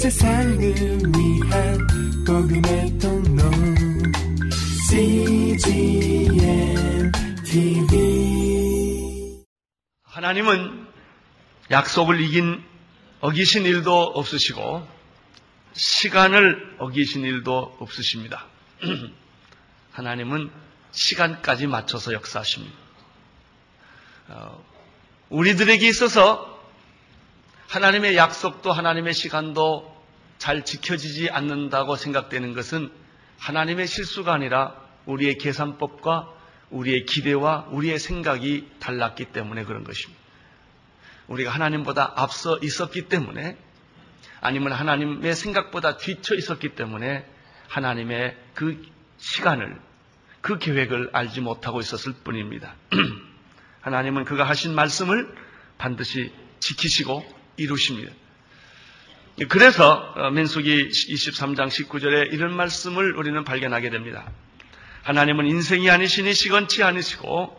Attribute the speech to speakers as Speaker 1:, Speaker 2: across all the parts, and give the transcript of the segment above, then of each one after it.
Speaker 1: 세상을 위한 복음의 통로 CGM TV
Speaker 2: 하나님은 약속을 이긴 어기신 일도 없으시고 시간을 어기신 일도 없으십니다. 하나님은 시간까지 맞춰서 역사하십니다. 어, 우리들에게 있어서 하나님의 약속도 하나님의 시간도 잘 지켜지지 않는다고 생각되는 것은 하나님의 실수가 아니라 우리의 계산법과 우리의 기대와 우리의 생각이 달랐기 때문에 그런 것입니다. 우리가 하나님보다 앞서 있었기 때문에 아니면 하나님의 생각보다 뒤쳐 있었기 때문에 하나님의 그 시간을 그 계획을 알지 못하고 있었을 뿐입니다. 하나님은 그가 하신 말씀을 반드시 지키시고 이루십니다. 그래서 어, 민수기 23장 19절에 이런 말씀을 우리는 발견하게 됩니다. 하나님은 인생이 아니시니 시건치 아니시고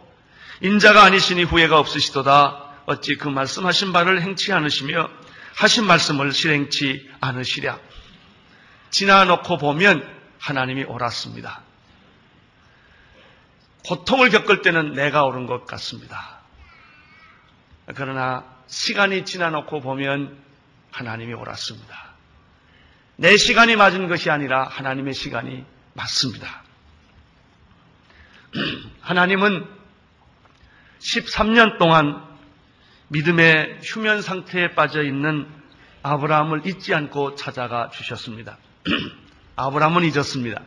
Speaker 2: 인자가 아니시니 후회가 없으시도다 어찌 그 말씀하신 바를 행치 않으시며 하신 말씀을 실행치 않으시랴. 지나놓고 보면 하나님이 옳았습니다. 고통을 겪을 때는 내가 옳은 것 같습니다. 그러나 시간이 지나놓고 보면 하나님이 옳았습니다. 내 시간이 맞은 것이 아니라 하나님의 시간이 맞습니다. 하나님은 13년 동안 믿음의 휴면 상태에 빠져 있는 아브라함을 잊지 않고 찾아가 주셨습니다. 아브라함은 잊었습니다.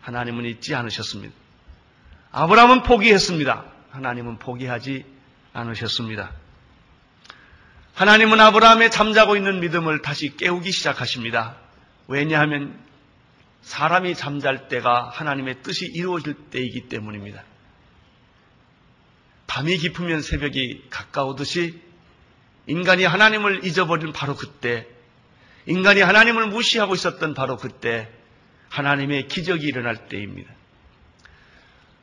Speaker 2: 하나님은 잊지 않으셨습니다. 아브라함은 포기했습니다. 하나님은 포기하지 않으셨습니다. 하나님은 아브라함의 잠자고 있는 믿음을 다시 깨우기 시작하십니다. 왜냐하면 사람이 잠잘 때가 하나님의 뜻이 이루어질 때이기 때문입니다. 밤이 깊으면 새벽이 가까우듯이 인간이 하나님을 잊어버린 바로 그때, 인간이 하나님을 무시하고 있었던 바로 그때 하나님의 기적이 일어날 때입니다.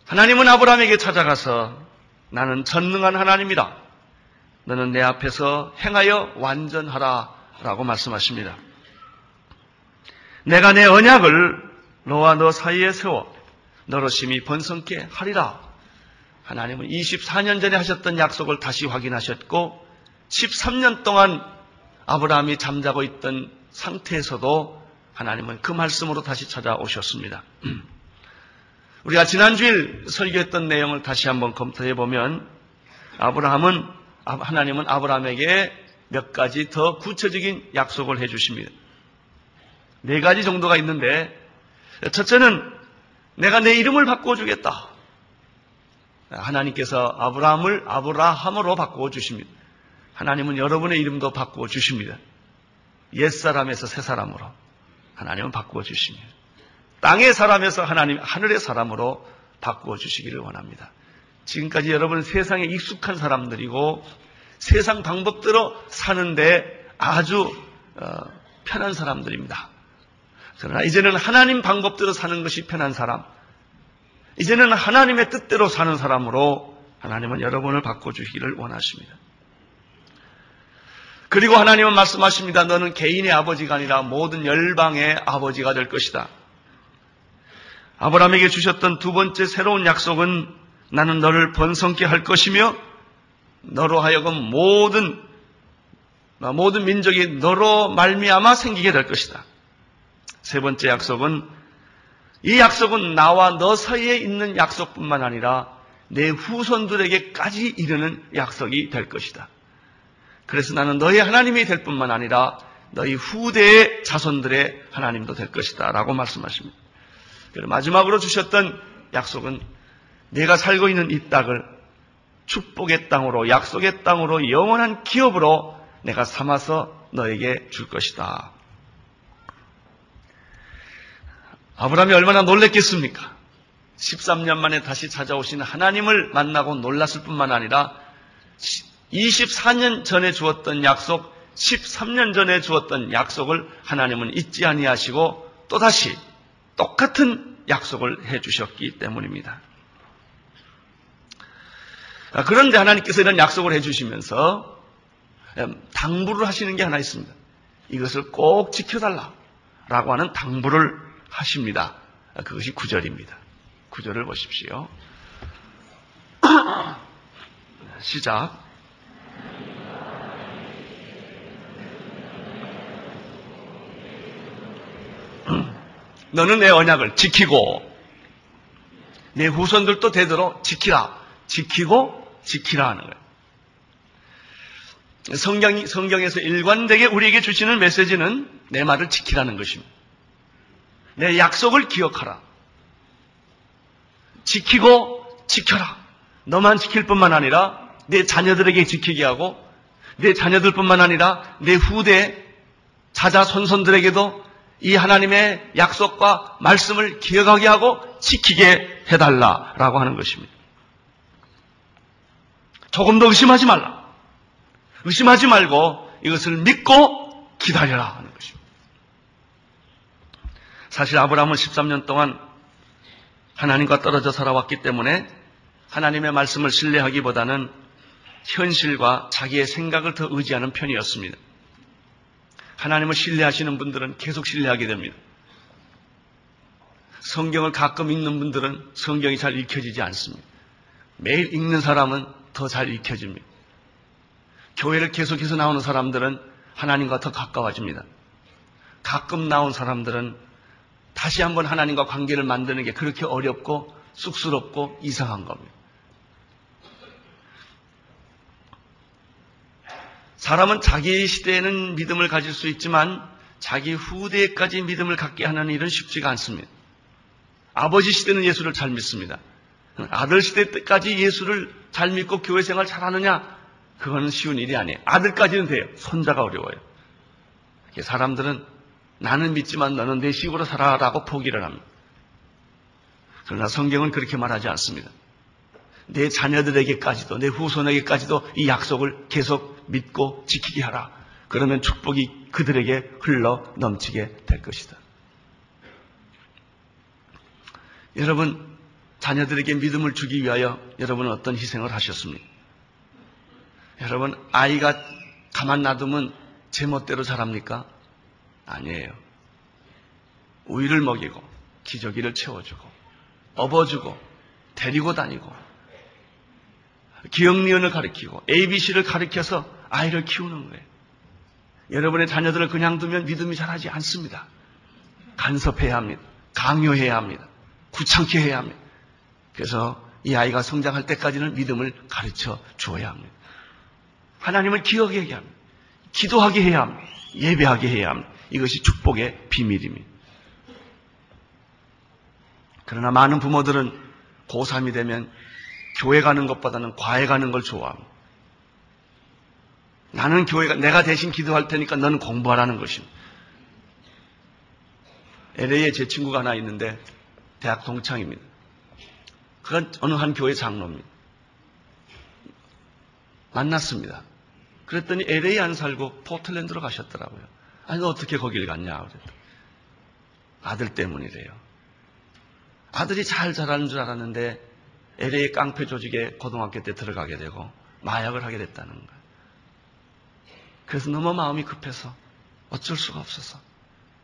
Speaker 2: 하나님은 아브라함에게 찾아가서 나는 전능한 하나님이다. 너는 내 앞에서 행하여 완전하라 라고 말씀하십니다. 내가 내 언약을 너와 너 사이에 세워 너로 심히 번성케 하리라. 하나님은 24년 전에 하셨던 약속을 다시 확인하셨고 13년 동안 아브라함이 잠자고 있던 상태에서도 하나님은 그 말씀으로 다시 찾아오셨습니다. 우리가 지난주일 설교했던 내용을 다시 한번 검토해 보면 아브라함은 하나님은 아브라함에게 몇 가지 더 구체적인 약속을 해 주십니다. 네 가지 정도가 있는데 첫째는 내가 내 이름을 바꾸어 주겠다. 하나님께서 아브라함을 아브라함으로 바꾸어 주십니다. 하나님은 여러분의 이름도 바꾸어 주십니다. 옛사람에서 새사람으로 하나님은 바꾸어 주십니다. 땅의 사람에서 하나님 하늘의 사람으로 바꾸어 주시기를 원합니다. 지금까지 여러분 세상에 익숙한 사람들이고 세상 방법대로 사는데 아주 어, 편한 사람들입니다. 그러나 이제는 하나님 방법대로 사는 것이 편한 사람, 이제는 하나님의 뜻대로 사는 사람으로 하나님은 여러분을 바꿔주시기를 원하십니다. 그리고 하나님은 말씀하십니다. 너는 개인의 아버지가 아니라 모든 열방의 아버지가 될 것이다. 아브라함에게 주셨던 두 번째 새로운 약속은 나는 너를 번성케 할 것이며 너로 하여금 모든 모든 민족이 너로 말미암아 생기게 될 것이다. 세 번째 약속은 이 약속은 나와 너 사이에 있는 약속뿐만 아니라 내 후손들에게까지 이르는 약속이 될 것이다. 그래서 나는 너의 하나님이 될 뿐만 아니라 너희 후대의 자손들의 하나님도 될 것이다. 라고 말씀하십니다. 마지막으로 주셨던 약속은 내가 살고 있는 이 땅을 축복의 땅으로 약속의 땅으로 영원한 기업으로 내가 삼아서 너에게 줄 것이다. 아브라함이 얼마나 놀랬겠습니까? 13년 만에 다시 찾아오신 하나님을 만나고 놀랐을 뿐만 아니라 24년 전에 주었던 약속, 13년 전에 주었던 약속을 하나님은 잊지 아니하시고 또다시 똑같은 약속을 해 주셨기 때문입니다. 아, 그런데 하나님께서 이런 약속을 해주시면서 음, 당부를 하시는 게 하나 있습니다. 이것을 꼭 지켜달라라고 하는 당부를 하십니다. 그것이 구절입니다. 구절을 보십시오. 시작. 너는 내 언약을 지키고 내 후손들도 되도록 지키라. 지키고 지키라 하는 거예요. 성경, 성경에서 일관되게 우리에게 주시는 메시지는 내 말을 지키라는 것입니다. 내 약속을 기억하라. 지키고 지켜라. 너만 지킬 뿐만 아니라 내 자녀들에게 지키게 하고 내 자녀들뿐만 아니라 내 후대 자자 손손들에게도 이 하나님의 약속과 말씀을 기억하게 하고 지키게 해달라라고 하는 것입니다. 조금 더 의심하지 말라. 의심하지 말고 이것을 믿고 기다려라 하는 것입니다. 사실 아브라함은 13년 동안 하나님과 떨어져 살아왔기 때문에 하나님의 말씀을 신뢰하기보다는 현실과 자기의 생각을 더 의지하는 편이었습니다. 하나님을 신뢰하시는 분들은 계속 신뢰하게 됩니다. 성경을 가끔 읽는 분들은 성경이 잘 읽혀지지 않습니다. 매일 읽는 사람은 더잘 읽혀집니다. 교회를 계속해서 나오는 사람들은 하나님과 더 가까워집니다. 가끔 나온 사람들은 다시 한번 하나님과 관계를 만드는 게 그렇게 어렵고 쑥스럽고 이상한 겁니다. 사람은 자기 시대에는 믿음을 가질 수 있지만 자기 후대까지 믿음을 갖게 하는 일은 쉽지가 않습니다. 아버지 시대는 예수를 잘 믿습니다. 아들 시대 때까지 예수를 잘 믿고 교회 생활 잘하느냐? 그거는 쉬운 일이 아니에요. 아들까지는 돼요. 손자가 어려워요. 사람들은 나는 믿지만 너는 내 식으로 살아라고 포기를 합니다. 그러나 성경은 그렇게 말하지 않습니다. 내 자녀들에게까지도 내 후손에게까지도 이 약속을 계속 믿고 지키게 하라. 그러면 축복이 그들에게 흘러 넘치게 될 것이다. 여러분 자녀들에게 믿음을 주기 위하여 여러분은 어떤 희생을 하셨습니까? 여러분 아이가 가만 놔두면 제멋대로 자랍니까? 아니에요. 우유를 먹이고 기저귀를 채워주고 업어주고 데리고 다니고 기억리언을 가르치고 ABC를 가르쳐서 아이를 키우는 거예요. 여러분의 자녀들을 그냥 두면 믿음이 자라지 않습니다. 간섭해야 합니다. 강요해야 합니다. 구창케 해야 합니다. 그래서 이 아이가 성장할 때까지는 믿음을 가르쳐 주어야 합니다. 하나님을 기억하게 합니다. 기도하게 해야 합니다. 예배하게 해야 합니다. 이것이 축복의 비밀입니다. 그러나 많은 부모들은 고3이 되면 교회 가는 것보다는 과외 가는 걸 좋아합니다. 나는 교회가 내가 대신 기도할 테니까 너는 공부하라는 것입니다. LA에 제 친구가 하나 있는데 대학 동창입니다. 그건 어느 한 교회 장로입니다. 만났습니다. 그랬더니 LA 안 살고 포틀랜드로 가셨더라고요. 아니 너 어떻게 거길 갔냐 그랬더니 아들 때문이래요. 아들이 잘 자라는 줄 알았는데 LA 깡패 조직에 고등학교 때 들어가게 되고 마약을 하게 됐다는 거예요. 그래서 너무 마음이 급해서 어쩔 수가 없어서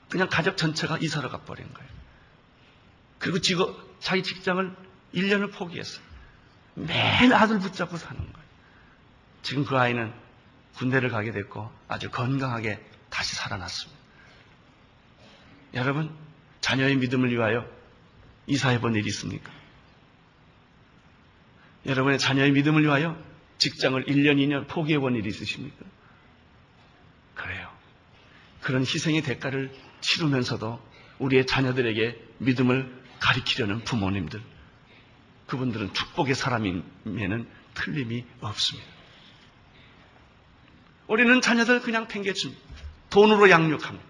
Speaker 2: 그냥 가족 전체가 이사를 가버린 거예요. 그리고 직업, 자기 직장을 1년을 포기했어요. 매일 아들 붙잡고 사는 거예요. 지금 그 아이는 군대를 가게 됐고 아주 건강하게 다시 살아났습니다. 여러분, 자녀의 믿음을 위하여 이사해 본 일이 있습니까? 여러분의 자녀의 믿음을 위하여 직장을 1년, 2년 포기해 본 일이 있으십니까? 그래요. 그런 희생의 대가를 치르면서도 우리의 자녀들에게 믿음을 가리키려는 부모님들, 그분들은 축복의 사람임에는 틀림이 없습니다. 우리는 자녀들 그냥 팽개칩니다. 돈으로 양육합니다.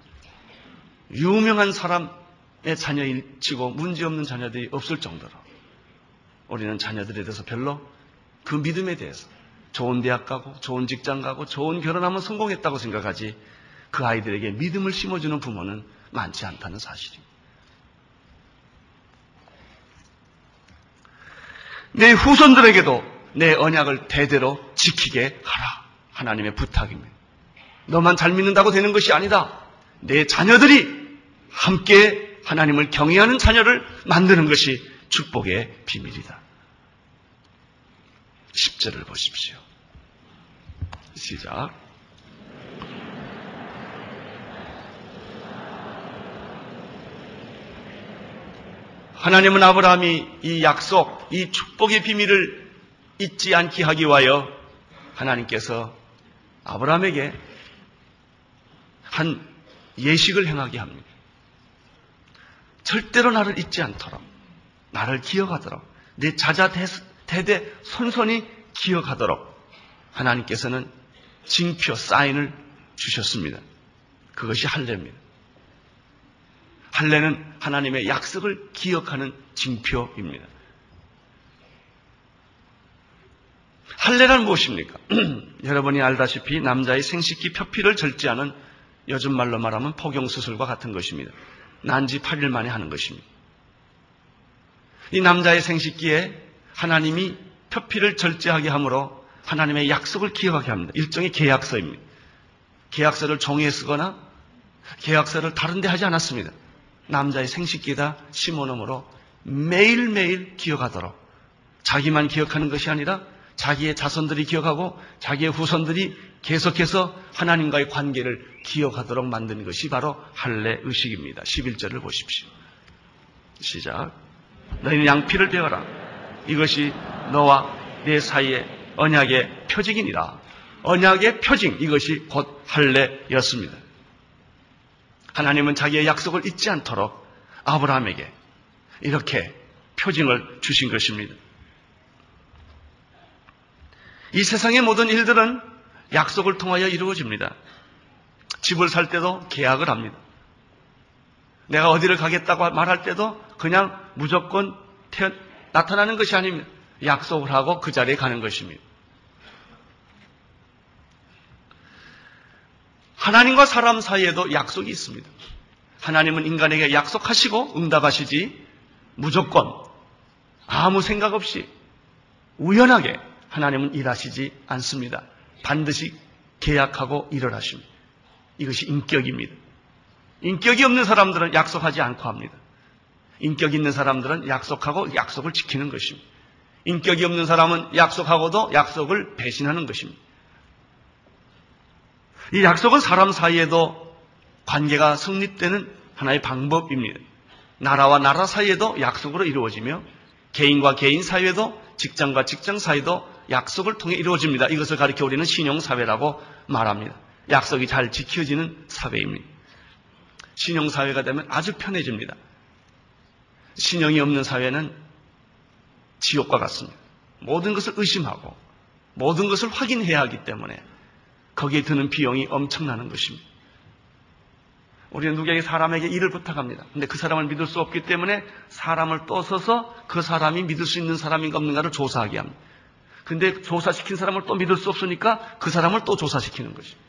Speaker 2: 유명한 사람의 자녀일치고 문제없는 자녀들이 없을 정도로 우리는 자녀들에 대해서 별로 그 믿음에 대해서 좋은 대학 가고 좋은 직장 가고 좋은 결혼하면 성공했다고 생각하지 그 아이들에게 믿음을 심어주는 부모는 많지 않다는 사실입니다. 내 후손들에게도 내 언약을 대대로 지키게 하라. 하나님의 부탁입니다. 너만 잘 믿는다고 되는 것이 아니다. 내 자녀들이 함께 하나님을 경외하는 자녀를 만드는 것이 축복의 비밀이다. 10절을 보십시오. 시작. 하나님은 아브라함이 이 약속, 이 축복의 비밀을 잊지 않게 하기 위하여 하나님께서 아브라함에게 한 예식을 행하게 합니다. 절대로 나를 잊지 않도록, 나를 기억하도록, 내 자자 대대 손손이 기억하도록 하나님께서는 징표, 사인을 주셨습니다. 그것이 할례입니다. 할례는 하나님의 약속을 기억하는 징표입니다. 할례란 무엇입니까? 여러분이 알다시피 남자의 생식기 표피를 절제하는 요즘 말로 말하면 포경수술과 같은 것입니다. 난지 8일 만에 하는 것입니다. 이 남자의 생식기에 하나님이 표피를 절제하게 함으로 하나님의 약속을 기억하게 합니다. 일종의 계약서입니다. 계약서를 종이에 쓰거나 계약서를 다른 데 하지 않았습니다. 남자의 생식기다 심어놓으므로 매일매일 기억하도록 자기만 기억하는 것이 아니라 자기의 자손들이 기억하고 자기의 후손들이 계속해서 하나님과의 관계를 기억하도록 만드는 것이 바로 할례 의식입니다. 11절을 보십시오. 시작. 너희는 양피를 배워라. 이것이 너와 내 사이의 언약의 표징이니라. 언약의 표징 이것이 곧 할례였습니다. 하나님은 자기의 약속을 잊지 않도록 아브라함에게 이렇게 표징을 주신 것입니다. 이 세상의 모든 일들은 약속을 통하여 이루어집니다. 집을 살 때도 계약을 합니다. 내가 어디를 가겠다고 말할 때도 그냥 무조건 태어, 나타나는 것이 아닙니다. 약속을 하고 그 자리에 가는 것입니다. 하나님과 사람 사이에도 약속이 있습니다. 하나님은 인간에게 약속하시고 응답하시지 무조건 아무 생각 없이 우연하게 하나님은 일하시지 않습니다. 반드시 계약하고 일을 하십니다. 이것이 인격입니다. 인격이 없는 사람들은 약속하지 않고 합니다. 인격 있는 사람들은 약속하고 약속을 지키는 것입니다. 인격이 없는 사람은 약속하고도 약속을 배신하는 것입니다. 이 약속은 사람 사이에도 관계가 성립되는 하나의 방법입니다. 나라와 나라 사이에도 약속으로 이루어지며 개인과 개인 사이에도 직장과 직장 사이도 약속을 통해 이루어집니다. 이것을 가리켜 우리는 신용사회라고 말합니다. 약속이 잘 지켜지는 사회입니다. 신용사회가 되면 아주 편해집니다. 신용이 없는 사회는 지옥과 같습니다. 모든 것을 의심하고 모든 것을 확인해야 하기 때문에 거기에 드는 비용이 엄청나는 것입니다. 우리는 누구에게 사람에게 일을 부탁합니다. 근데 그 사람을 믿을 수 없기 때문에 사람을 또 서서 그 사람이 믿을 수 있는 사람인가 없는가를 조사하게 합니다. 근데 조사시킨 사람을 또 믿을 수 없으니까 그 사람을 또 조사시키는 것입니다.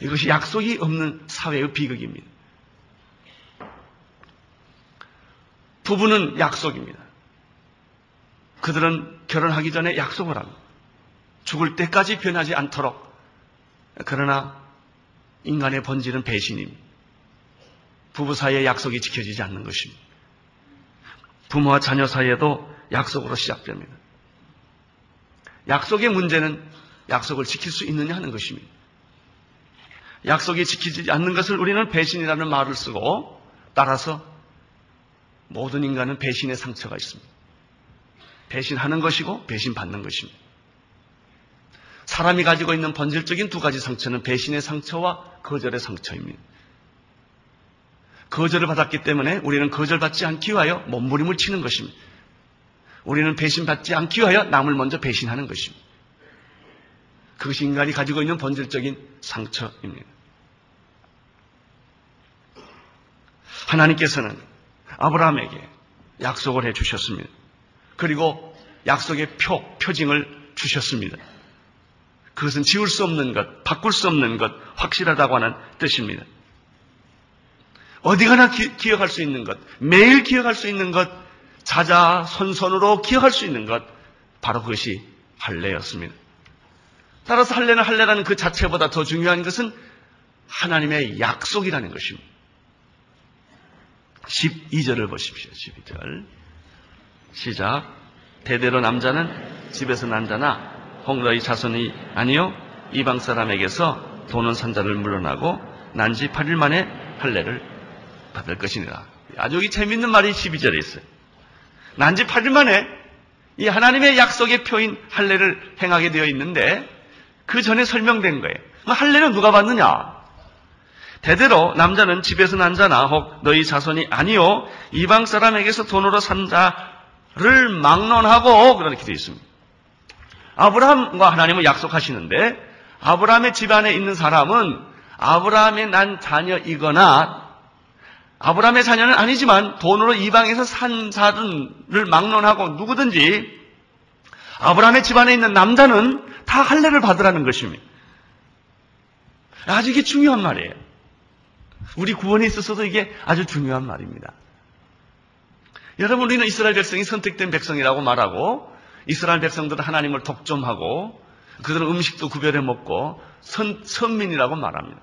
Speaker 2: 이것이 약속이 없는 사회의 비극입니다. 부부는 약속입니다. 그들은 결혼하기 전에 약속을 합니다. 죽을 때까지 변하지 않도록. 그러나 인간의 본질은 배신입니다. 부부 사이의 약속이 지켜지지 않는 것입니다. 부모와 자녀 사이에도 약속으로 시작됩니다. 약속의 문제는 약속을 지킬 수 있느냐 하는 것입니다. 약속이 지키지 않는 것을 우리는 배신이라는 말을 쓰고 따라서 모든 인간은 배신의 상처가 있습니다. 배신하는 것이고 배신받는 것입니다. 사람이 가지고 있는 본질적인 두 가지 상처는 배신의 상처와 거절의 상처입니다. 거절을 받았기 때문에 우리는 거절받지 않기 위하여 몸부림을 치는 것입니다. 우리는 배신받지 않기 위하여 남을 먼저 배신하는 것입니다. 그것이 인간이 가지고 있는 본질적인 상처입니다. 하나님께서는 아브라함에게 약속을 해 주셨습니다. 그리고 약속의 표, 표징을 주셨습니다. 그것은 지울 수 없는 것, 바꿀 수 없는 것, 확실하다고 하는 뜻입니다. 어디 가나 기, 억할 수 있는 것, 매일 기억할 수 있는 것, 자자 손손으로 기억할 수 있는 것, 바로 그것이 할례였습니다. 따라서 할례는 할례라는 그 자체보다 더 중요한 것은 하나님의 약속이라는 것입니다. 12절을 보십시오. 12절. 시작. 대대로 남자는 집에서 난 자나 홍로의 자손이 아니요 이방 사람에게서 도는 산자를 물러나고 난 지 8일 만에 할례를 받을 것이니라. 아주 이 재밌는 말이 12절에 있어요. 난 지 8일 만에 이 하나님의 약속의 표인 할례를 행하게 되어 있는데 그 전에 설명된 거예요. 할례는 누가 받느냐? 대대로 남자는 집에서 난 자나 혹 너희 자손이 아니요 이방 사람에게서 돈으로 산 자를 막론하고 그렇게 되어 있습니다. 아브라함과 하나님은 약속하시는데 아브라함의 집안에 있는 사람은 아브라함의 난 자녀이거나 아브라함의 자녀는 아니지만 돈으로 이방에서 산 자들을 막론하고 누구든지 아브라함의 집안에 있는 남자는 다 할례를 받으라는 것입니다. 아주 이게 중요한 말이에요. 우리 구원에 있어서도 이게 아주 중요한 말입니다. 여러분, 우리는 이스라엘 백성이 선택된 백성이라고 말하고, 이스라엘 백성들은 하나님을 독점하고, 그들은 음식도 구별해 먹고, 선, 선민이라고 말합니다.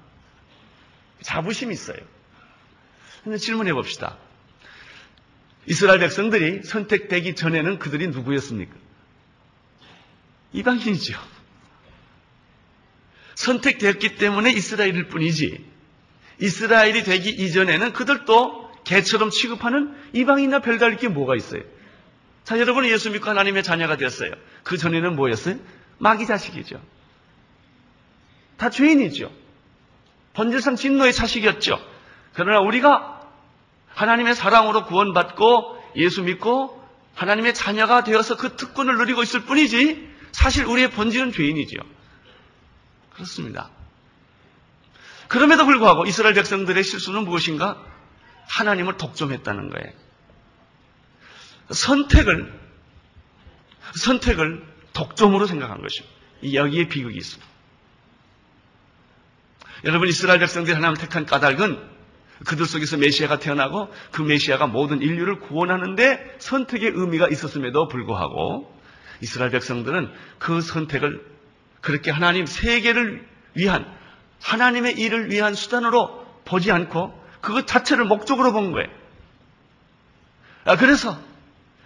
Speaker 2: 자부심이 있어요. 근데 질문해 봅시다. 이스라엘 백성들이 선택되기 전에는 그들이 누구였습니까? 이방인이죠. 선택되었기 때문에 이스라엘일 뿐이지. 이스라엘이 되기 이전에는 그들도 개처럼 취급하는 이방인이나 별다를 게 뭐가 있어요? 자, 여러분은 예수 믿고 하나님의 자녀가 되었어요. 그 전에는 뭐였어요? 마귀 자식이죠. 다 죄인이죠. 본질상 진노의 자식이었죠. 그러나 우리가 하나님의 사랑으로 구원받고 예수 믿고 하나님의 자녀가 되어서 그 특권을 누리고 있을 뿐이지 사실 우리의 본질은 죄인이죠. 그렇습니다. 그럼에도 불구하고 이스라엘 백성들의 실수는 무엇인가? 하나님을 독점했다는 거예요. 선택을, 선택을 독점으로 생각한 것입니다. 여기에 비극이 있습니다. 여러분, 이스라엘 백성들이 하나님을 택한 까닭은 그들 속에서 메시아가 태어나고 그 메시아가 모든 인류를 구원하는데 선택의 의미가 있었음에도 불구하고 이스라엘 백성들은 그 선택을 그렇게 하나님 세계를 위한 하나님의 일을 위한 수단으로 보지 않고 그것 자체를 목적으로 본 거예요. 아, 그래서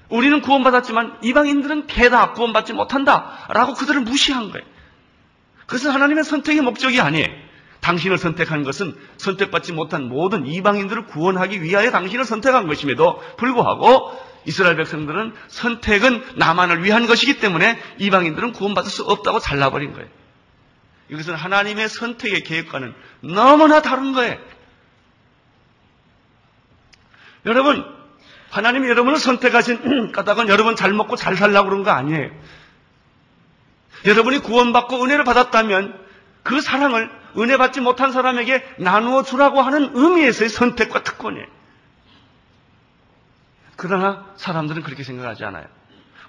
Speaker 2: 우리는 구원받았지만 이방인들은 개다 구원받지 못한다 라고 그들을 무시한 거예요. 그것은 하나님의 선택의 목적이 아니에요. 당신을 선택한 것은 선택받지 못한 모든 이방인들을 구원하기 위하여 당신을 선택한 것임에도 불구하고 이스라엘 백성들은 선택은 나만을 위한 것이기 때문에 이방인들은 구원받을 수 없다고 잘라버린 거예요. 이것은 하나님의 선택의 계획과는 너무나 다른 거예요. 여러분, 하나님이 여러분을 선택하신 까닭은 여러분 잘 먹고 잘 살라고 그런 거 아니에요. 여러분이 구원받고 은혜를 받았다면 그 사랑을 은혜 받지 못한 사람에게 나누어 주라고 하는 의미에서의 선택과 특권이에요. 그러나 사람들은 그렇게 생각하지 않아요.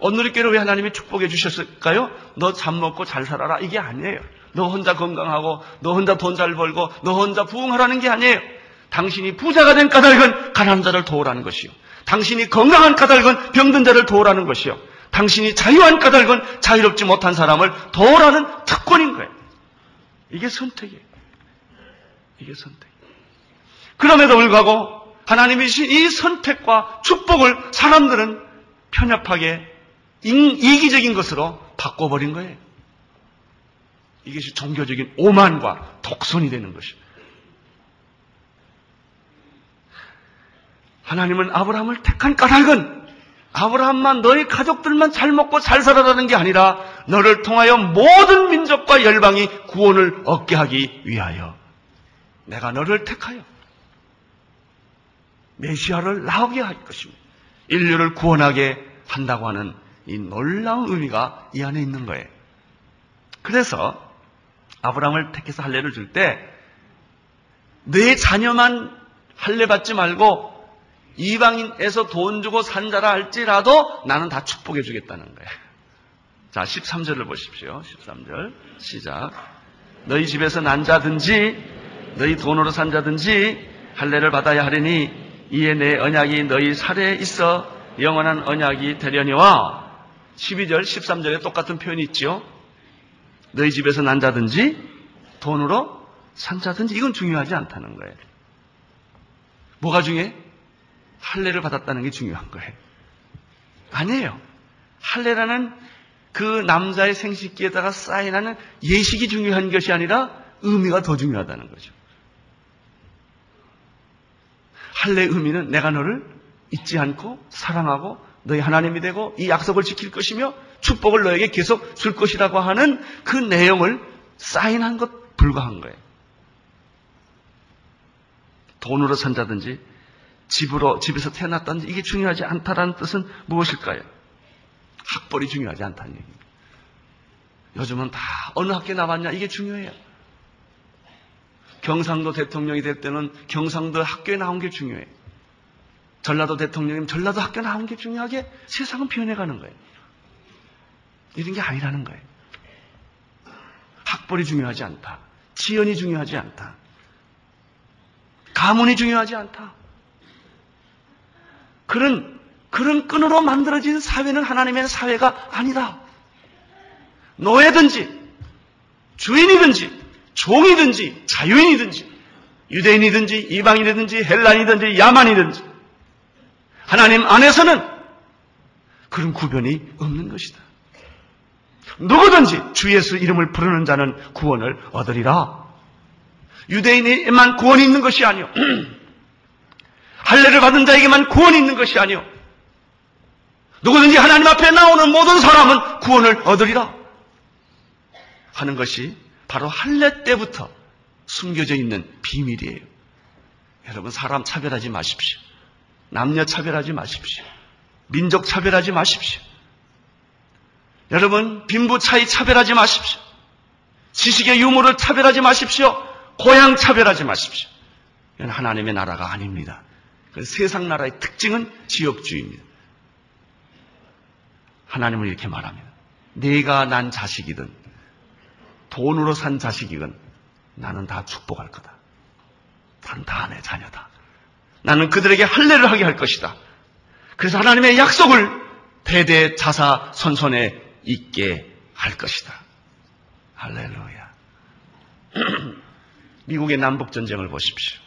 Speaker 2: 오늘리께를 왜 하나님이 축복해 주셨을까요? 너 잠 먹고 잘 살아라. 이게 아니에요. 너 혼자 건강하고, 너 혼자 돈 잘 벌고, 너 혼자 부흥하라는 게 아니에요. 당신이 부자가 된 까닭은 가난한 자를 도우라는 것이요. 당신이 건강한 까닭은 병든 자를 도우라는 것이요. 당신이 자유한 까닭은 자유롭지 못한 사람을 도우라는 특권인 거예요. 이게 선택이에요. 이게 선택. 그럼에도 불구하고 하나님이 주신 이 선택과 축복을 사람들은 편협하게 이기적인 것으로 바꿔버린 거예요. 이것이 종교적인 오만과 독선이 되는 것입니다. 하나님은 아브라함을 택한 까닭은 아브라함만 너희 가족들만 잘 먹고 잘 살아라는 게 아니라 너를 통하여 모든 민족과 열방이 구원을 얻게 하기 위하여 내가 너를 택하여 메시아를 나오게 할 것입니다. 인류를 구원하게 한다고 하는 이 놀라운 의미가 이 안에 있는 거예요. 그래서 아브라함을 택해서 할례를 줄 때 내 자녀만 할례 받지 말고 이방인에서 돈 주고 산 자라 할지라도 나는 다 축복해 주겠다는 거예요. 자, 13절을 보십시오. 13절. 시작. 너희 집에서 난 자든지 너희 돈으로 산 자든지 할례를 받아야 하리니 이에 내 언약이 너희 살에 있어 영원한 언약이 되려니와 12절, 13절에 똑같은 표현이 있죠. 너희 집에서 난 자든지 돈으로 산 자든지 이건 중요하지 않다는 거예요. 뭐가 중요해? 할례를 받았다는 게 중요한 거예요. 아니에요. 할례라는 그 남자의 생식기에다가 사인하는 예식이 중요한 것이 아니라 의미가 더 중요하다는 거죠. 할례 의미는 내가 너를 잊지 않고 사랑하고 너희 하나님이 되고 이 약속을 지킬 것이며 축복을 너에게 계속 줄 것이라고 하는 그 내용을 사인한 것 불과한 거예요. 돈으로 산다든지 집으로 집에서 태어났다든지 이게 중요하지 않다라는 뜻은 무엇일까요? 학벌이 중요하지 않다는 얘기입니다. 요즘은 다 어느 학교 나왔냐 이게 중요해요. 경상도 대통령이 될 때는 경상도 학교에 나온 게 중요해. 전라도 대통령이면 전라도 학교 나온 게 중요하게 세상은 변해가는 거예요. 이런 게 아니라는 거예요. 학벌이 중요하지 않다. 지연이 중요하지 않다. 가문이 중요하지 않다. 그런, 그런 끈으로 만들어진 사회는 하나님의 사회가 아니다. 노예든지, 주인이든지, 종이든지, 자유인이든지, 유대인이든지, 이방인이든지, 헬란이든지, 야만이든지, 하나님 안에서는 그런 구변이 없는 것이다. 누구든지 주 예수 이름을 부르는 자는 구원을 얻으리라. 유대인에만 구원이 있는 것이 아니요. 할례를 받은 자에게만 구원이 있는 것이 아니요. 누구든지 하나님 앞에 나오는 모든 사람은 구원을 얻으리라. 하는 것이 바로 할례 때부터 숨겨져 있는 비밀이에요. 여러분 사람 차별하지 마십시오. 남녀 차별하지 마십시오. 민족 차별하지 마십시오. 여러분 빈부 차이 차별하지 마십시오. 지식의 유무를 차별하지 마십시오. 고향 차별하지 마십시오. 이건 하나님의 나라가 아닙니다. 세상 나라의 특징은 지역주의입니다. 하나님은 이렇게 말합니다. 네가 난 자식이든 돈으로 산 자식이건 나는 다 축복할 거다. 단다내 자녀다. 나는 그들에게 할례를 하게 할 것이다. 그래서 하나님의 약속을 대대 자사 선손에 있게 할 것이다. 할렐루야. 미국의 남북 전쟁을 보십시오.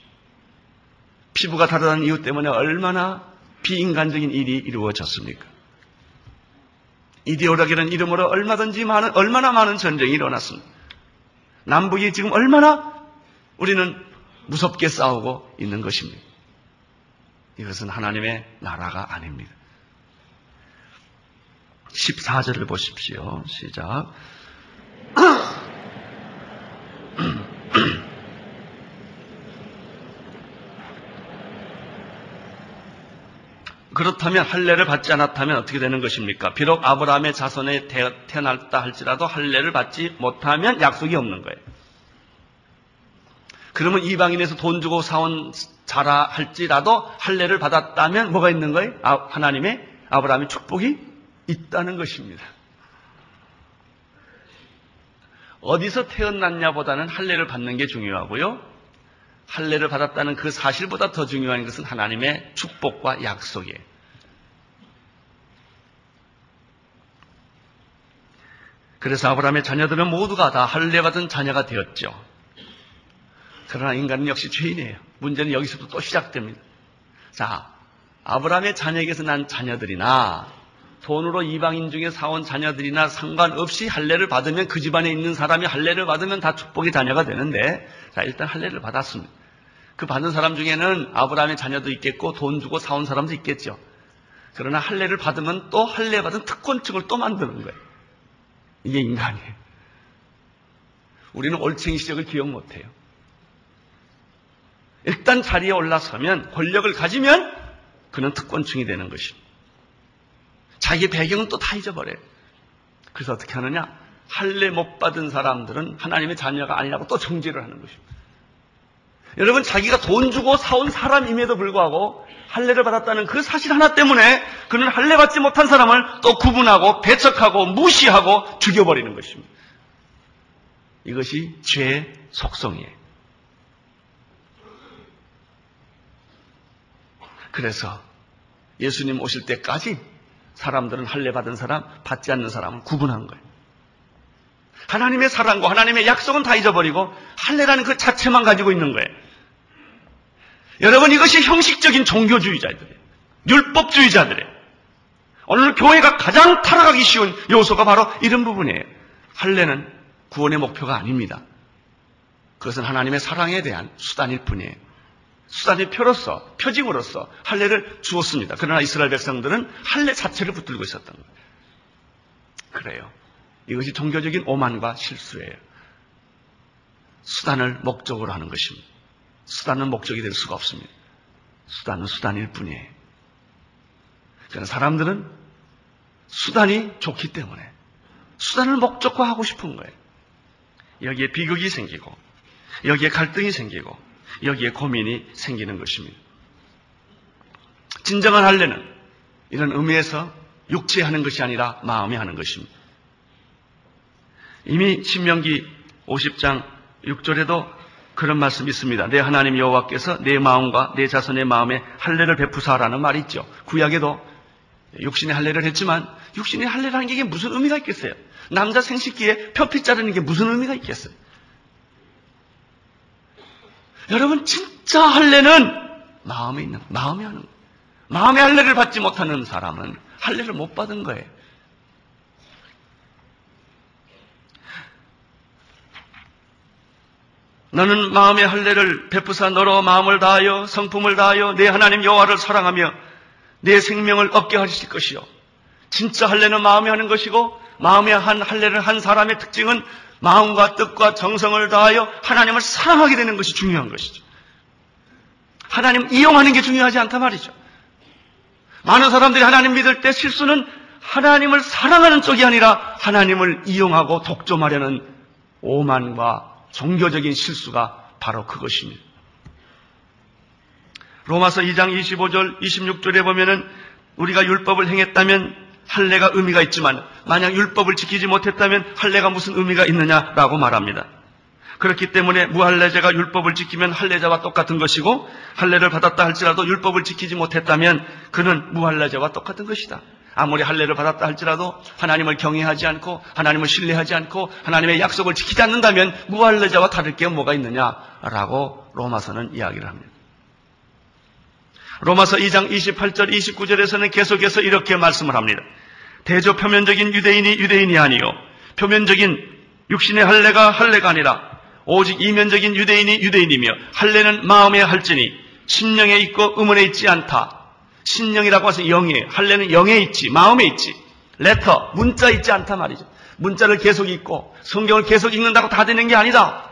Speaker 2: 피부가 다르다는 이유 때문에 얼마나 비인간적인 일이 이루어졌습니까? 이데올로기라는 이름으로 얼마든지 많은, 얼마나 많은 전쟁이 일어났습니다. 남북이 지금 얼마나 우리는 무섭게 싸우고 있는 것입니다. 이것은 하나님의 나라가 아닙니다. 14절을 보십시오. 시작. 그렇다면 할례를 받지 않았다면 어떻게 되는 것입니까? 비록 아브라함의 자손에 태어났다 할지라도 할례를 받지 못하면 약속이 없는 거예요. 그러면 이방인에서 돈 주고 사온 자라 할지라도 할례를 받았다면 뭐가 있는 거예요? 아, 하나님의 아브라함의 축복이 있다는 것입니다. 어디서 태어났냐보다는 할례를 받는 게 중요하고요. 할례를 받았다는 그 사실보다 더 중요한 것은 하나님의 축복과 약속이에요. 그래서 아브라함의 자녀들은 모두가 다 할례 받은 자녀가 되었죠. 그러나 인간은 역시 죄인이에요. 문제는 여기서부터 또 시작됩니다. 자, 아브라함의 자녀에게서 난 자녀들이나 돈으로 이방인 중에 사온 자녀들이나 상관없이 할례를 받으면 그 집안에 있는 사람이 할례를 받으면 다 축복의 자녀가 되는데 자 일단 할례를 받았습니다. 그 받은 사람 중에는 아브라함의 자녀도 있겠고 돈 주고 사온 사람도 있겠죠. 그러나 할례를 받으면 또 할례 받은 특권층을 또 만드는 거예요. 이게 인간이에요. 우리는 올챙이 시적을 기억 못해요. 일단 자리에 올라서면 권력을 가지면 그는 특권층이 되는 것입니다. 자기 배경은 또 다 잊어버려요. 그래서 어떻게 하느냐? 할례 못 받은 사람들은 하나님의 자녀가 아니라고 또 정죄를 하는 것입니다. 여러분 자기가 돈 주고 사온 사람임에도 불구하고 할례를 받았다는 그 사실 하나 때문에 그는 할례 받지 못한 사람을 또 구분하고 배척하고 무시하고 죽여버리는 것입니다. 이것이 죄의 속성이에요. 그래서 예수님 오실 때까지 사람들은 할례 받은 사람, 받지 않는 사람을 구분한 거예요. 하나님의 사랑과 하나님의 약속은 다 잊어버리고 할례라는 그 자체만 가지고 있는 거예요. 여러분 이것이 형식적인 종교주의자들이에요. 율법주의자들이에요. 오늘 교회가 가장 타락하기 쉬운 요소가 바로 이런 부분이에요. 할례는 구원의 목표가 아닙니다. 그것은 하나님의 사랑에 대한 수단일 뿐이에요. 수단의 표로서, 표징으로서 할례를 주었습니다. 그러나 이스라엘 백성들은 할례 자체를 붙들고 있었던 거예요. 그래요. 이것이 종교적인 오만과 실수예요. 수단을 목적으로 하는 것입니다. 수단은 목적이 될 수가 없습니다. 수단은 수단일 뿐이에요. 그러나 사람들은 수단이 좋기 때문에 수단을 목적화하고 싶은 거예요. 여기에 비극이 생기고 여기에 갈등이 생기고 여기에 고민이 생기는 것입니다. 진정한 할례는 이런 의미에서 육체에 하는 것이 아니라 마음에 하는 것입니다. 이미 신명기 50장 6절에도 그런 말씀이 있습니다. 내 하나님 여호와께서 내 마음과 내 자손의 마음에 할례를 베푸사라는 말이 있죠. 구약에도 육신의 할례를 했지만 육신의 할례라는 게 무슨 의미가 있겠어요? 남자 생식기에 표피 자르는 게 무슨 의미가 있겠어요? 여러분 진짜 할례는 마음에 있는 마음에 하는 거예요. 마음의 할례를 받지 못하는 사람은 할례를 못 받은 거예요. 너는 마음의 할례를 베푸사 너로 마음을 다하여 성품을 다하여 내 하나님 여호와를 사랑하며 내 생명을 얻게 하실 것이요. 진짜 할례는 마음에 하는 것이고 마음에 한 할례를 한 사람의 특징은 마음과 뜻과 정성을 다하여 하나님을 사랑하게 되는 것이 중요한 것이죠. 하나님 이용하는 게 중요하지 않단 말이죠. 많은 사람들이 하나님 믿을 때 실수는 하나님을 사랑하는 쪽이 아니라 하나님을 이용하고 독점하려는 오만과 종교적인 실수가 바로 그것입니다. 로마서 2장 25절, 26절에 보면은 우리가 율법을 행했다면 할례가 의미가 있지만 만약 율법을 지키지 못했다면 할례가 무슨 의미가 있느냐라고 말합니다. 그렇기 때문에 무할례자가 율법을 지키면 할례자와 똑같은 것이고 할례를 받았다 할지라도 율법을 지키지 못했다면 그는 무할례자와 똑같은 것이다. 아무리 할례를 받았다 할지라도 하나님을 경외하지 않고 하나님을 신뢰하지 않고 하나님의 약속을 지키지 않는다면 무할례자와 다를 게 뭐가 있느냐라고 로마서는 이야기를 합니다. 로마서 2장 28절 29절에서는 계속해서 이렇게 말씀을 합니다. 대조 표면적인 유대인이 유대인이 아니요 표면적인 육신의 할례가 할례가 아니라 오직 이면적인 유대인이 유대인이며 할례는 마음에 할지니 심령에 있고 의문에 있지 않다. 신령이라고 해서 영이에요. 할례는 영에 있지, 마음에 있지. 레터, 문자 있지 않단 말이죠. 문자를 계속 읽고 성경을 계속 읽는다고 다 되는 게 아니다.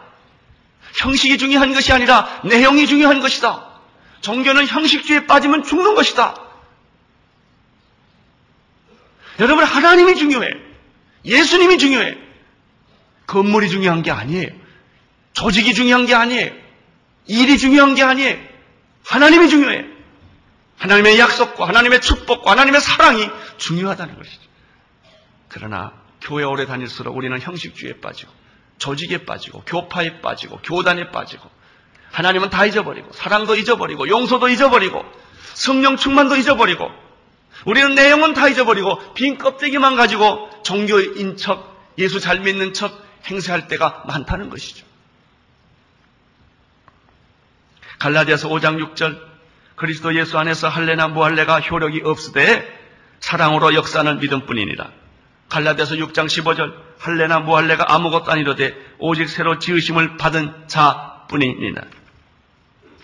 Speaker 2: 형식이 중요한 것이 아니라 내용이 중요한 것이다. 종교는 형식주의에 빠지면 죽는 것이다. 여러분 하나님이 중요해. 예수님이 중요해. 건물이 중요한 게 아니에요. 조직이 중요한 게 아니에요. 일이 중요한 게 아니에요. 하나님이 중요해. 하나님의 약속과 하나님의 축복과 하나님의 사랑이 중요하다는 것이죠. 그러나 교회 오래 다닐수록 우리는 형식주의에 빠지고 조직에 빠지고 교파에 빠지고 교단에 빠지고 하나님은 다 잊어버리고 사랑도 잊어버리고 용서도 잊어버리고 성령 충만도 잊어버리고 우리는 내용은 다 잊어버리고 빈 껍데기만 가지고 종교인 척 예수 잘 믿는 척 행세할 때가 많다는 것이죠. 갈라디아서 5장 6절 그리스도 예수 안에서 할례나 무할례가 효력이 없으되 사랑으로 역사는 믿음뿐이니라. 갈라디아서 6장 15절 할례나 무할례가 아무것도 아니로되 오직 새로 지으심을 받은 자뿐이니라.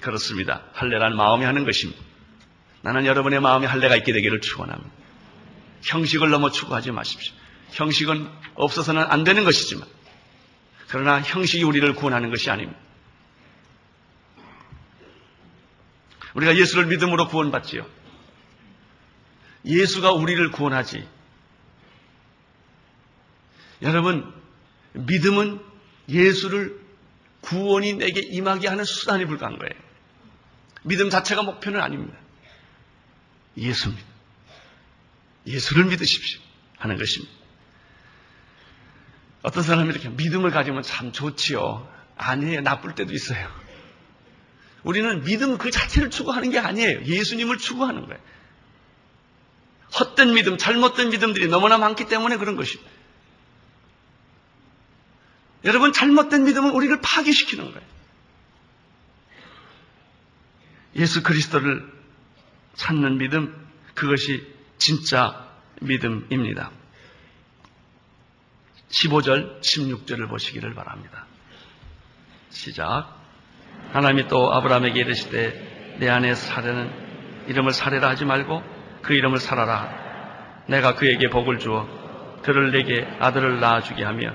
Speaker 2: 그렇습니다. 할례란 마음이 하는 것입니다. 나는 여러분의 마음에 할례가 있게 되기를 축원합니다. 형식을 너무 추구하지 마십시오. 형식은 없어서는 안 되는 것이지만 그러나 형식이 우리를 구원하는 것이 아닙니다. 우리가 예수를 믿음으로 구원받지요. 예수가 우리를 구원하지. 여러분, 믿음은 예수를 구원이 내게 임하게 하는 수단이 불과한 거예요. 믿음 자체가 목표는 아닙니다. 예수입니다. 예수를 믿으십시오. 하는 것입니다. 어떤 사람이 이렇게 믿음을 가지면 참 좋지요. 아니에요. 나쁠 때도 있어요. 우리는 믿음 그 자체를 추구하는 게 아니에요. 예수님을 추구하는 거예요. 헛된 믿음, 잘못된 믿음들이 너무나 많기 때문에 그런 것입니다. 여러분 잘못된 믿음은 우리를 파괴시키는 거예요. 예수 그리스도를 찾는 믿음, 그것이 진짜 믿음입니다. 15절, 16절을 보시기를 바랍니다. 시작. 하나님이 또 아브라함에게 이르시되 내 안에 사례는 이름을 사례라 하지 말고 그 이름을 살아라. 내가 그에게 복을 주어 그를 내게 아들을 낳아주게 하며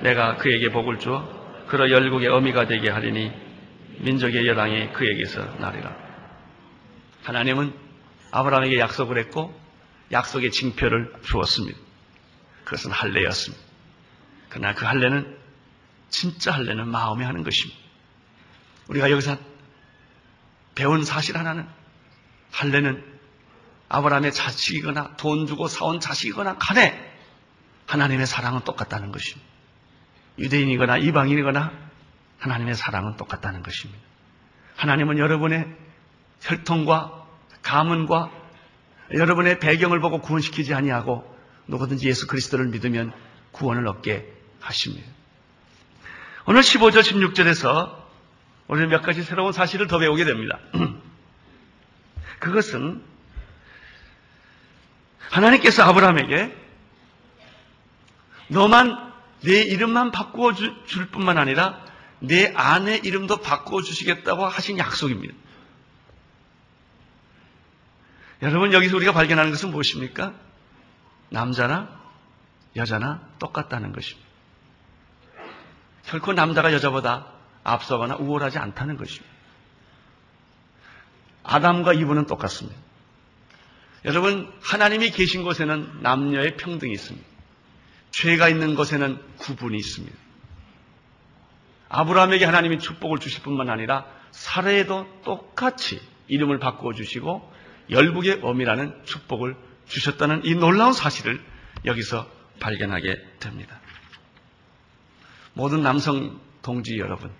Speaker 2: 내가 그에게 복을 주어 그러 열국의 어미가 되게 하리니 민족의 여당이 그에게서 나리라. 하나님은 아브라함에게 약속을 했고 약속의 징표를 주었습니다. 그것은 할례였습니다. 그러나 그 할례는 진짜 할례는 마음에 하는 것입니다. 우리가 여기서 배운 사실 하나는 할례는 아브라함의 자식이거나 돈 주고 사온 자식이거나 간에 하나님의 사랑은 똑같다는 것입니다. 유대인이거나 이방인이거나 하나님의 사랑은 똑같다는 것입니다. 하나님은 여러분의 혈통과 가문과 여러분의 배경을 보고 구원시키지 아니하고 누구든지 예수 그리스도를 믿으면 구원을 얻게 하십니다. 오늘 15절 16절에서 우리는 몇 가지 새로운 사실을 더 배우게 됩니다. 그것은 하나님께서 아브라함에게 너만 내 이름만 바꾸어 줄 뿐만 아니라 내 아내 이름도 바꾸어 주시겠다고 하신 약속입니다. 여러분 여기서 우리가 발견하는 것은 무엇입니까? 남자나 여자나 똑같다는 것입니다. 결코 남자가 여자보다 앞서거나 우월하지 않다는 것입니다. 아담과 이브는 똑같습니다. 여러분 하나님이 계신 곳에는 남녀의 평등이 있습니다. 죄가 있는 곳에는 구분이 있습니다. 아브라함에게 하나님이 축복을 주실 뿐만 아니라 사례에도 똑같이 이름을 바꾸어 주시고 열국의 어미라는 축복을 주셨다는 이 놀라운 사실을 여기서 발견하게 됩니다. 모든 남성 동지 여러분,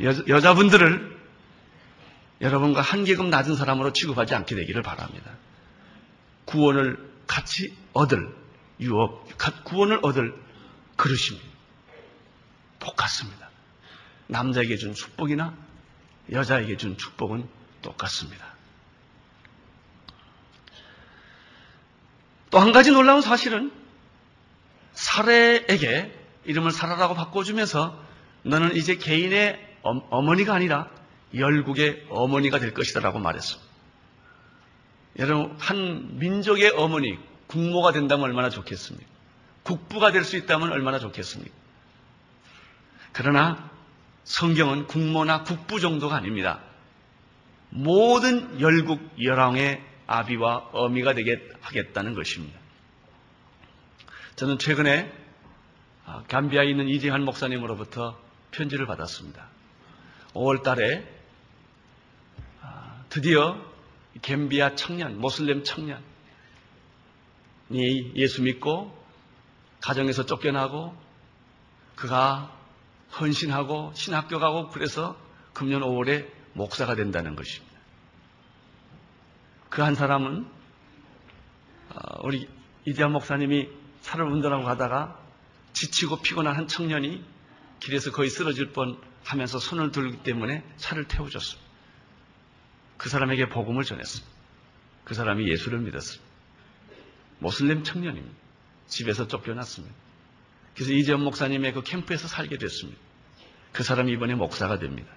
Speaker 2: 여, 자분들을 여러분과 한계급 낮은 사람으로 취급하지 않게 되기를 바랍니다. 구원을 같이 얻을 유업, 구원을 얻을 그릇입니다. 똑같습니다. 남자에게 준 축복이나 여자에게 준 축복은 똑같습니다. 또 한 가지 놀라운 사실은 사례에게 이름을 사라라고 바꿔주면서 너는 이제 개인의 어머니가 아니라 열국의 어머니가 될 것이다라고 말했습니다. 여러분, 한 민족의 어머니, 국모가 된다면 얼마나 좋겠습니까? 국부가 될 수 있다면 얼마나 좋겠습니까? 그러나 성경은 국모나 국부 정도가 아닙니다. 모든 열국 열왕의 아비와 어미가 되게 하겠다는 것입니다. 저는 최근에 아, 감비아에 있는 이재한 목사님으로부터 편지를 받았습니다. 5월 달에 아, 드디어 갬비아 청년, 모슬렘 청년이 예수 믿고 가정에서 쫓겨나고 그가 헌신하고 신학교 가고 그래서 금년 5월에 목사가 된다는 것입니다. 그 한 사람은 어, 우리 이대한 목사님이 차를 운전하고 가다가 지치고 피곤한 한 청년이 길에서 거의 쓰러질 뻔 하면서 손을 들기 때문에 차를 태워줬습니다. 그 사람에게 복음을 전했습니다. 그 사람이 예수를 믿었습니다. 모슬렘 청년입니다. 집에서 쫓겨났습니다. 그래서 이재원 목사님의 그 캠프에서 살게 됐습니다. 그 사람이 이번에 목사가 됩니다.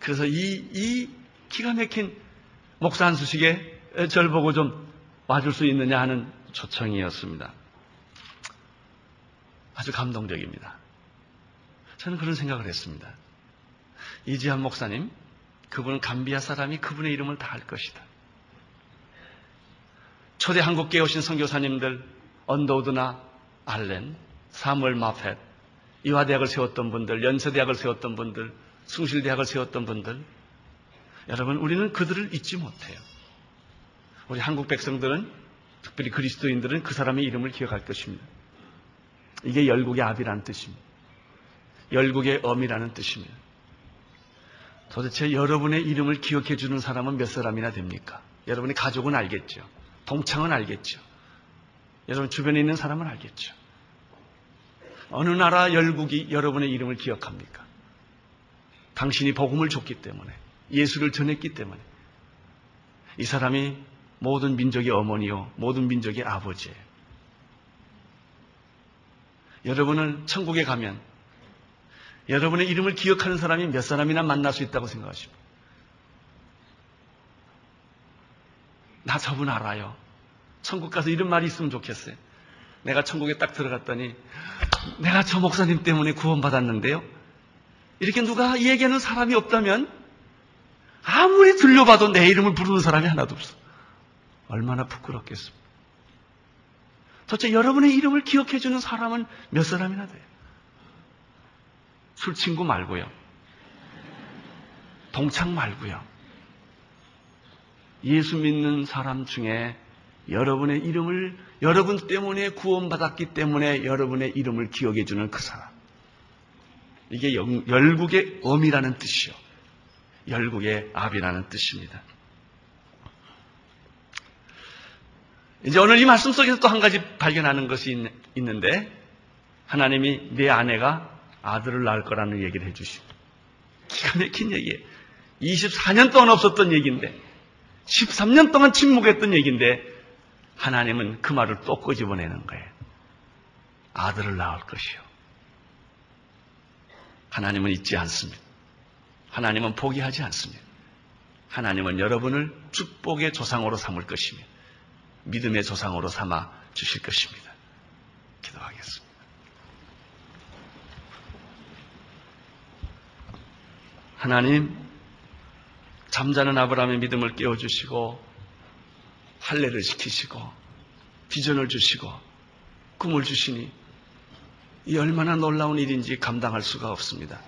Speaker 2: 그래서 이, 이 기가 막힌 목사 한 수식에 절 보고 좀 와줄 수 있느냐 하는 초청이었습니다. 아주 감동적입니다. 저는 그런 생각을 했습니다. 이지한 목사님, 그분은 감비아 사람이 그분의 이름을 다 할 것이다. 초대 한국계에 오신 선교사님들, 언더우드나 알렌, 사무엘 마펫, 이화대학을 세웠던 분들, 연세대학을 세웠던 분들, 숭실대학을 세웠던 분들, 여러분, 우리는 그들을 잊지 못해요. 우리 한국 백성들은, 특별히 그리스도인들은 그 사람의 이름을 기억할 것입니다. 이게 열국의 아비라는 뜻입니다. 열국의 어미라는 뜻입니다. 도대체 여러분의 이름을 기억해 주는 사람은 몇 사람이나 됩니까? 여러분의 가족은 알겠죠. 동창은 알겠죠. 여러분 주변에 있는 사람은 알겠죠. 어느 나라 열국이 여러분의 이름을 기억합니까? 당신이 복음을 줬기 때문에, 예수를 전했기 때문에, 이 사람이 모든 민족의 어머니요, 모든 민족의 아버지예요. 여러분은 천국에 가면 여러분의 이름을 기억하는 사람이 몇 사람이나 만날 수 있다고 생각하십니까? 나 저분 알아요. 천국 가서 이런 말이 있으면 좋겠어요. 내가 천국에 딱 들어갔더니 내가 저 목사님 때문에 구원받았는데요. 이렇게 누가 얘기하는 사람이 없다면 아무리 들려봐도 내 이름을 부르는 사람이 하나도 없어. 얼마나 부끄럽겠습니까? 도대체 여러분의 이름을 기억해주는 사람은 몇 사람이나 돼요? 술 친구 말고요. 동창 말고요. 예수 믿는 사람 중에 여러분의 이름을 여러분 때문에 구원받았기 때문에 여러분의 이름을 기억해 주는 그 사람. 이게 열국의 엄이라는 뜻이요. 열국의 압이라는 뜻입니다. 이제 오늘 이 말씀 속에서 또 한 가지 발견하는 것이 있, 는데 하나님이 내 아내가 아들을 낳을 거라는 얘기를 해주시고 기가 막힌 얘기예요. 24년 동안 없었던 얘기인데 13년 동안 침묵했던 얘기인데 하나님은 그 말을 또 끄집어내는 거예요. 아들을 낳을 것이요. 하나님은 잊지 않습니다. 하나님은 포기하지 않습니다. 하나님은 여러분을 축복의 조상으로 삼을 것입니다. 믿음의 조상으로 삼아 주실 것입니다. 기도하겠습니다. 하나님, 잠자는 아브라함의 믿음을 깨워주시고, 할례를 시키시고, 비전을 주시고, 꿈을 주시니, 이 얼마나 놀라운 일인지 감당할 수가 없습니다.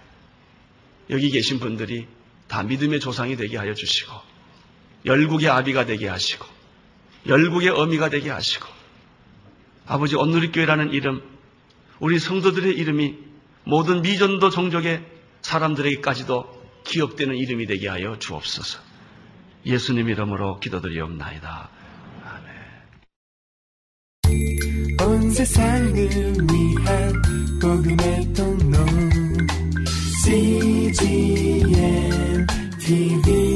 Speaker 2: 여기 계신 분들이 다 믿음의 조상이 되게 하여 주시고, 열국의 아비가 되게 하시고, 열국의 어미가 되게 하시고 아버지 온누리교회라는 이름 우리 성도들의 이름이 모든 미전도 종족의 사람들에게까지도 기억되는 이름이 되게 하여 주옵소서. 예수님 이름으로 기도드리옵나이다. 아멘.
Speaker 1: 온 세상을 위한 복음의 통로 CGM TV